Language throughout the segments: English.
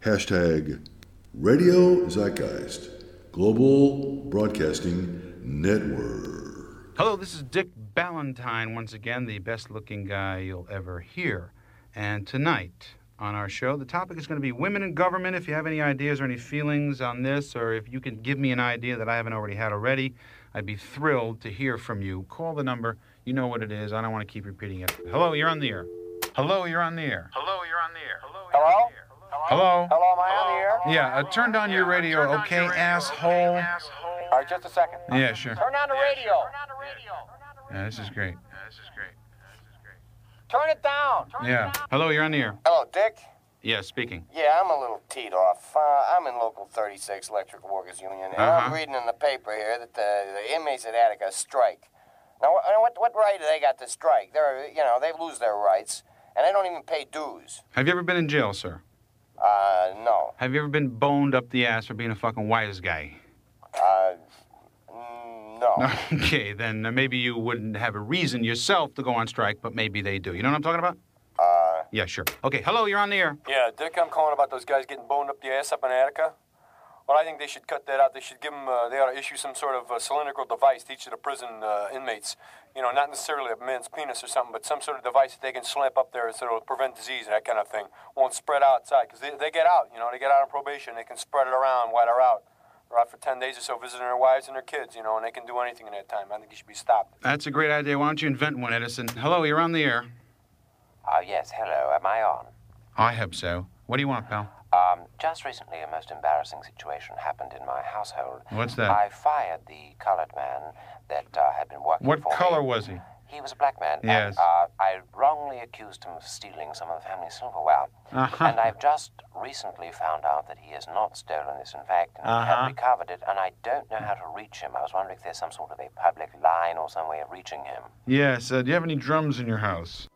Hashtag Radio Zeitgeist, Global Broadcasting Network. Hello, this is Dick Ballantyne once again, the best looking guy you'll ever hear. And tonight on our show, the topic is going to be women in government. If you have any ideas or any feelings on this, or if you can give me an idea that I haven't already had already, I'd be thrilled to hear from you. Call the number. You know what it is. I don't want to keep repeating it. Hello, you're on the air. Hello, you're on the air. Hello, you're on the air. Hello? you're Hello? Hello, am I on the air? Yeah, uh, turn down your radio, okay, asshole? All right, just a second. Yeah, sure. Turn down the radio. Turn down the radio. Yeah, this is great. Yeah, this is great. Turn it down. Yeah. Hello, you're on the air. Hello, Dick. Yeah, speaking. Yeah, I'm a little teed off. Uh, I'm in Local 36 Electrical Workers Union, and Uh-huh. I'm reading in the paper here that the, the inmates at Attica strike. Now, what, what, what right do they got to strike? They're, you know, they lose their rights, and they don't even pay dues. Have you ever been in jail, sir? Uh, no. Have you ever been boned up the ass for being a fucking wise guy? Uh, no. Okay, then maybe you wouldn't have a reason yourself to go on strike, but maybe they do. You know what I'm talking about? Uh, Yeah, sure. Okay, hello, you're on the air. Yeah, Dick, I'm calling about those guys getting boned up the ass up in Attica. Well, I think they should cut that out. They should give them, uh, they ought to issue some sort of uh, cylindrical device to each of the prison uh, inmates. You know, not necessarily a man's penis or something, but some sort of device that they can slamp up there so it'll prevent disease and that kind of thing. Won't spread outside, because they, they get out, you know, they get out on probation. They can spread it around while they're out. They're out for 10 days or so visiting their wives and their kids, you know, and they can do anything in that time. I think it should be stopped. That's a great idea. Why don't you invent one, Edison? Hello, you're on the air. Oh, yes, hello. Am I on? I hope so. What do you want, pal? Just recently, a most embarrassing situation happened in my household. What's that? I fired the colored man that uh, had been working What for color me. was he? He was a black man. Yes. And, uh, I wrongly accused him of stealing some of the family silverware. Uh-huh. And I've just recently found out that he has not stolen this, in fact, and he Uh-huh. had recovered it, and I don't know how to reach him. I was wondering if there's some sort of a public line or some way of reaching him. Yes. Uh, do you have any drums in your house?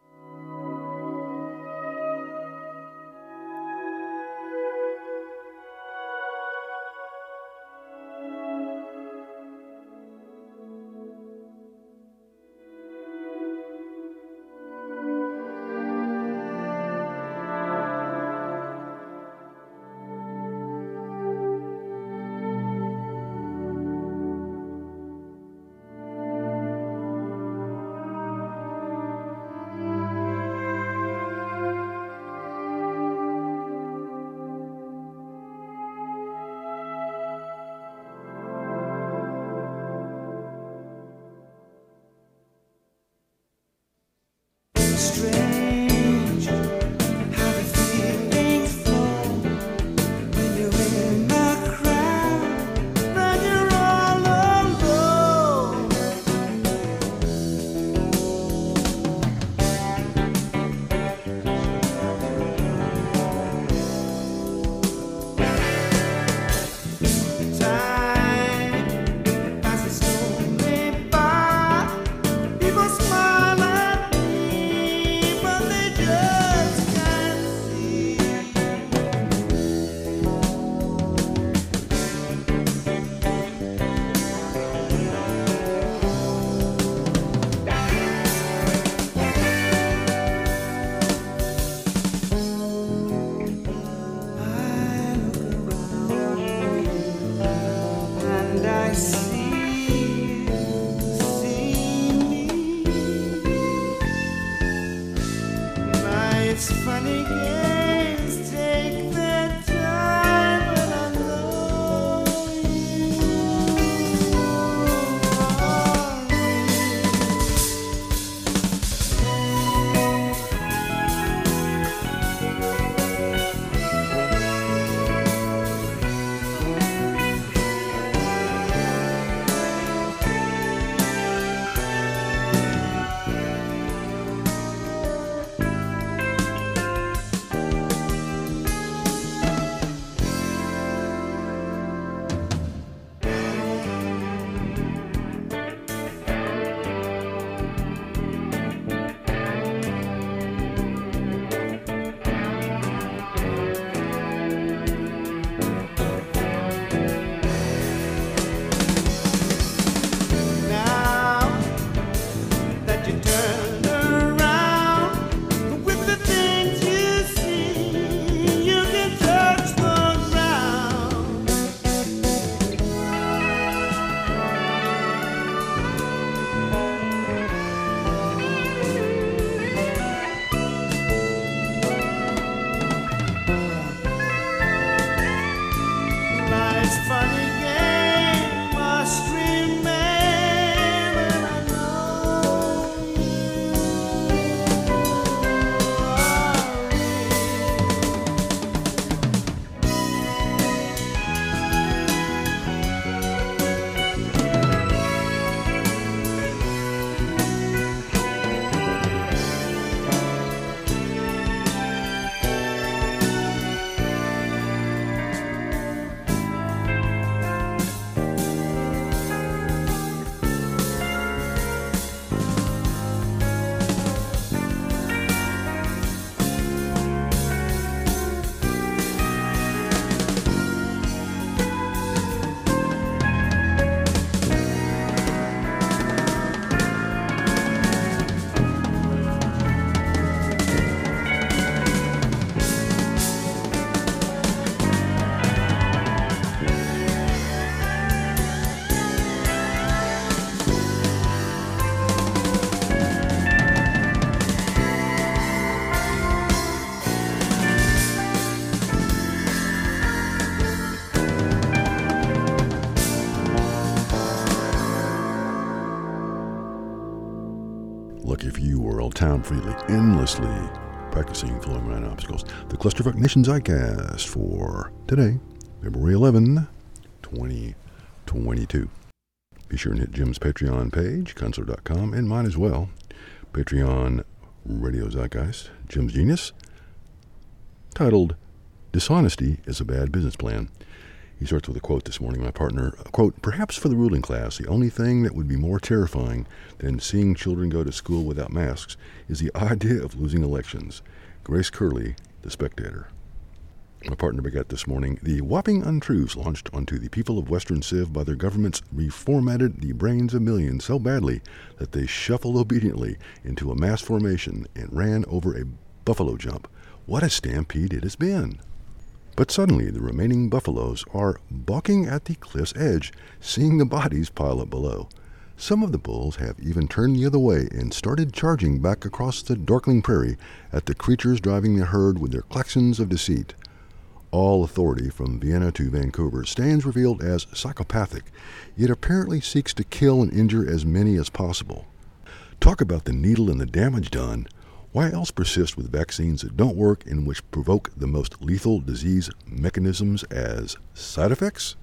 Time freely, endlessly, practicing flowing around obstacles. The Clusterfuck Nation Zeitcast for today, February 11, 2022. Be sure and hit Jim's Patreon page, kunstler.com, and mine as well. Patreon Radio Zeitgeist, Jim's Genius, titled Dishonesty is a Bad Business Plan. He starts with a quote this morning, my partner. Quote, perhaps for the ruling class, the only thing that would be more terrifying than seeing children go to school without masks is the idea of losing elections. Grace Curley, The Spectator. My partner begat this morning the whopping untruths launched onto the people of Western Civ by their governments reformatted the brains of millions so badly that they shuffled obediently into a mass formation and ran over a buffalo jump. What a stampede it has been! But suddenly the remaining buffaloes are balking at the cliff's edge, seeing the bodies pile up below. Some of the bulls have even turned the other way and started charging back across the darkling prairie at the creatures driving the herd with their claxons of deceit. All authority from Vienna to Vancouver stands revealed as psychopathic, yet apparently seeks to kill and injure as many as possible. Talk about the needle and the damage done. Why else persist with vaccines that don't work and which provoke the most lethal disease mechanisms as side effects?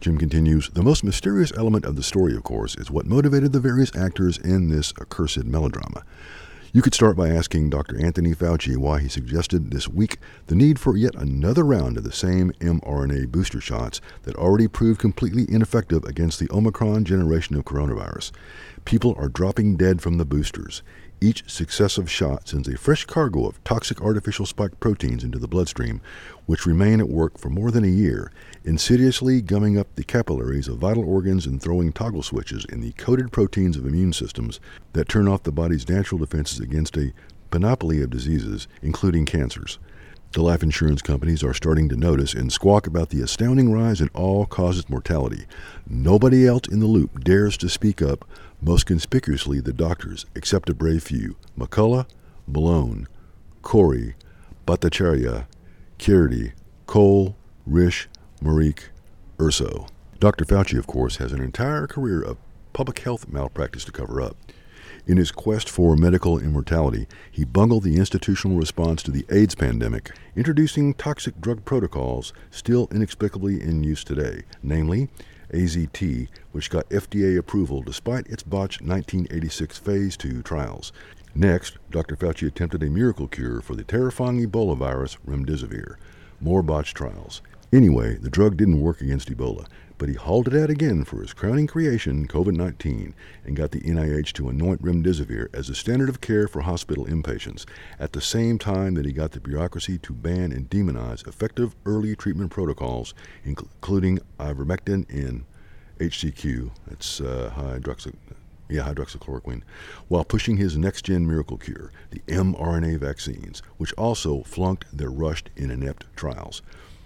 Jim continues The most mysterious element of the story, of course, is what motivated the various actors in this accursed melodrama. You could start by asking Dr. Anthony Fauci why he suggested this week the need for yet another round of the same mRNA booster shots that already proved completely ineffective against the Omicron generation of coronavirus. People are dropping dead from the boosters. Each successive shot sends a fresh cargo of toxic artificial spike proteins into the bloodstream, which remain at work for more than a year, insidiously gumming up the capillaries of vital organs and throwing toggle switches in the coded proteins of immune systems that turn off the body's natural defenses against a panoply of diseases, including cancers. The life insurance companies are starting to notice and squawk about the astounding rise in all causes mortality. Nobody else in the loop dares to speak up, most conspicuously the doctors, except a brave few McCullough, Malone, Kory, Bhattacharya, Kennedy, Cole, Risch, Marik, Urso. Dr. Fauci, of course, has an entire career of public health malpractice to cover up. In his quest for medical immortality, he bungled the institutional response to the AIDS pandemic, introducing toxic drug protocols still inexplicably in use today, namely AZT, which got FDA approval despite its botched 1986 phase 2 trials. Next, Dr. Fauci attempted a miracle cure for the terrifying Ebola virus, remdesivir. More botched trials. Anyway, the drug didn't work against Ebola, but he hauled it out again for his crowning creation, COVID 19, and got the NIH to anoint remdesivir as the standard of care for hospital inpatients, at the same time that he got the bureaucracy to ban and demonize effective early treatment protocols, including ivermectin and HCQ, that's uh, hydroxy, yeah, hydroxychloroquine, while pushing his next gen miracle cure, the mRNA vaccines, which also flunked their rushed and inept trials.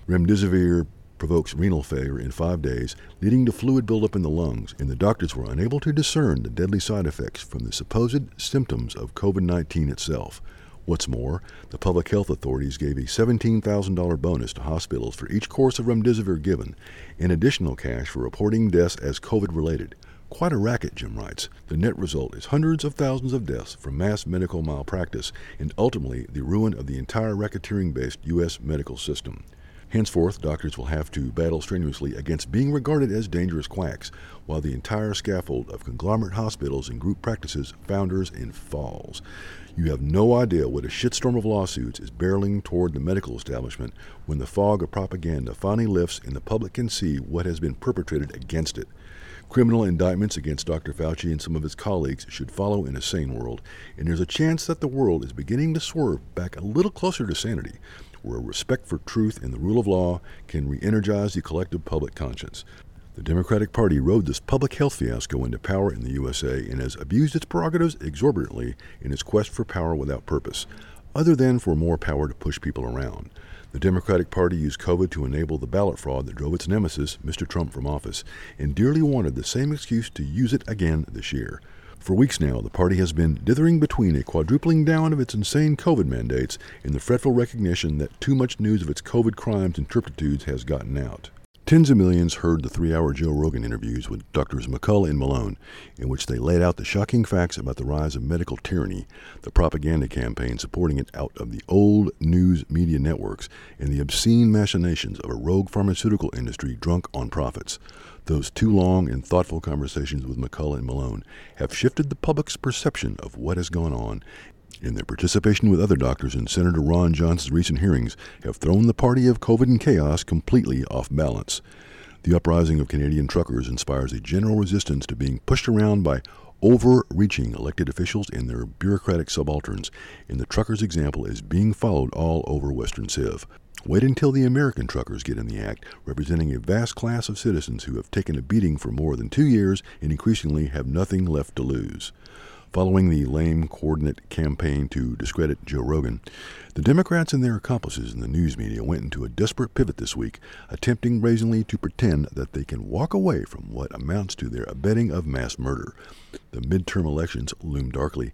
Remdesivir provokes renal failure in five days, leading to fluid buildup in the lungs, and the doctors were unable to discern the deadly side effects from the supposed symptoms of COVID 19 itself. What's more, the public health authorities gave a $17,000 bonus to hospitals for each course of remdesivir given, and additional cash for reporting deaths as COVID related. Quite a racket, Jim writes. The net result is hundreds of thousands of deaths from mass medical malpractice, and ultimately the ruin of the entire racketeering based U.S. medical system. Henceforth, doctors will have to battle strenuously against being regarded as dangerous quacks, while the entire scaffold of conglomerate hospitals and group practices founders and falls. You have no idea what a shitstorm of lawsuits is barreling toward the medical establishment when the fog of propaganda finally lifts and the public can see what has been perpetrated against it. Criminal indictments against Dr. Fauci and some of his colleagues should follow in a sane world, and there's a chance that the world is beginning to swerve back a little closer to sanity where respect for truth and the rule of law can re energize the collective public conscience. The Democratic Party rode this public health fiasco into power in the USA and has abused its prerogatives exorbitantly in its quest for power without purpose, other than for more power to push people around. The Democratic Party used COVID to enable the ballot fraud that drove its nemesis, Mr. Trump, from office, and dearly wanted the same excuse to use it again this year. For weeks now, the party has been dithering between a quadrupling down of its insane COVID mandates and the fretful recognition that too much news of its COVID crimes and turpitudes has gotten out. Tens of millions heard the three hour Joe Rogan interviews with Drs. McCullough and Malone, in which they laid out the shocking facts about the rise of medical tyranny, the propaganda campaign supporting it out of the old news media networks, and the obscene machinations of a rogue pharmaceutical industry drunk on profits. Those two long and thoughtful conversations with McCullough and Malone have shifted the public's perception of what has gone on and their participation with other doctors in Senator Ron Johnson's recent hearings have thrown the party of COVID and chaos completely off balance. The uprising of Canadian truckers inspires a general resistance to being pushed around by overreaching elected officials and their bureaucratic subalterns, and the truckers' example is being followed all over Western Civ. Wait until the American truckers get in the act, representing a vast class of citizens who have taken a beating for more than two years and increasingly have nothing left to lose. Following the lame coordinate campaign to discredit Joe Rogan, the Democrats and their accomplices in the news media went into a desperate pivot this week, attempting brazenly to pretend that they can walk away from what amounts to their abetting of mass murder. The midterm elections loom darkly.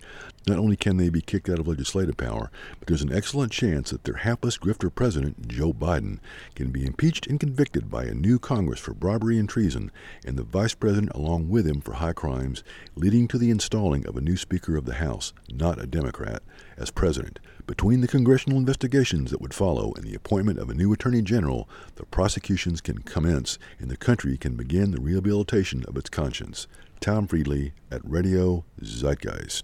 Not only can they be kicked out of legislative power, but there's an excellent chance that their hapless grifter president, Joe Biden, can be impeached and convicted by a new Congress for bribery and treason, and the vice president along with him for high crimes, leading to the installing of a new Speaker of the House, not a Democrat, as president. Between the congressional investigations that would follow and the appointment of a new Attorney General, the prosecutions can commence and the country can begin the rehabilitation of its conscience. Tom Friedley at Radio Zeitgeist.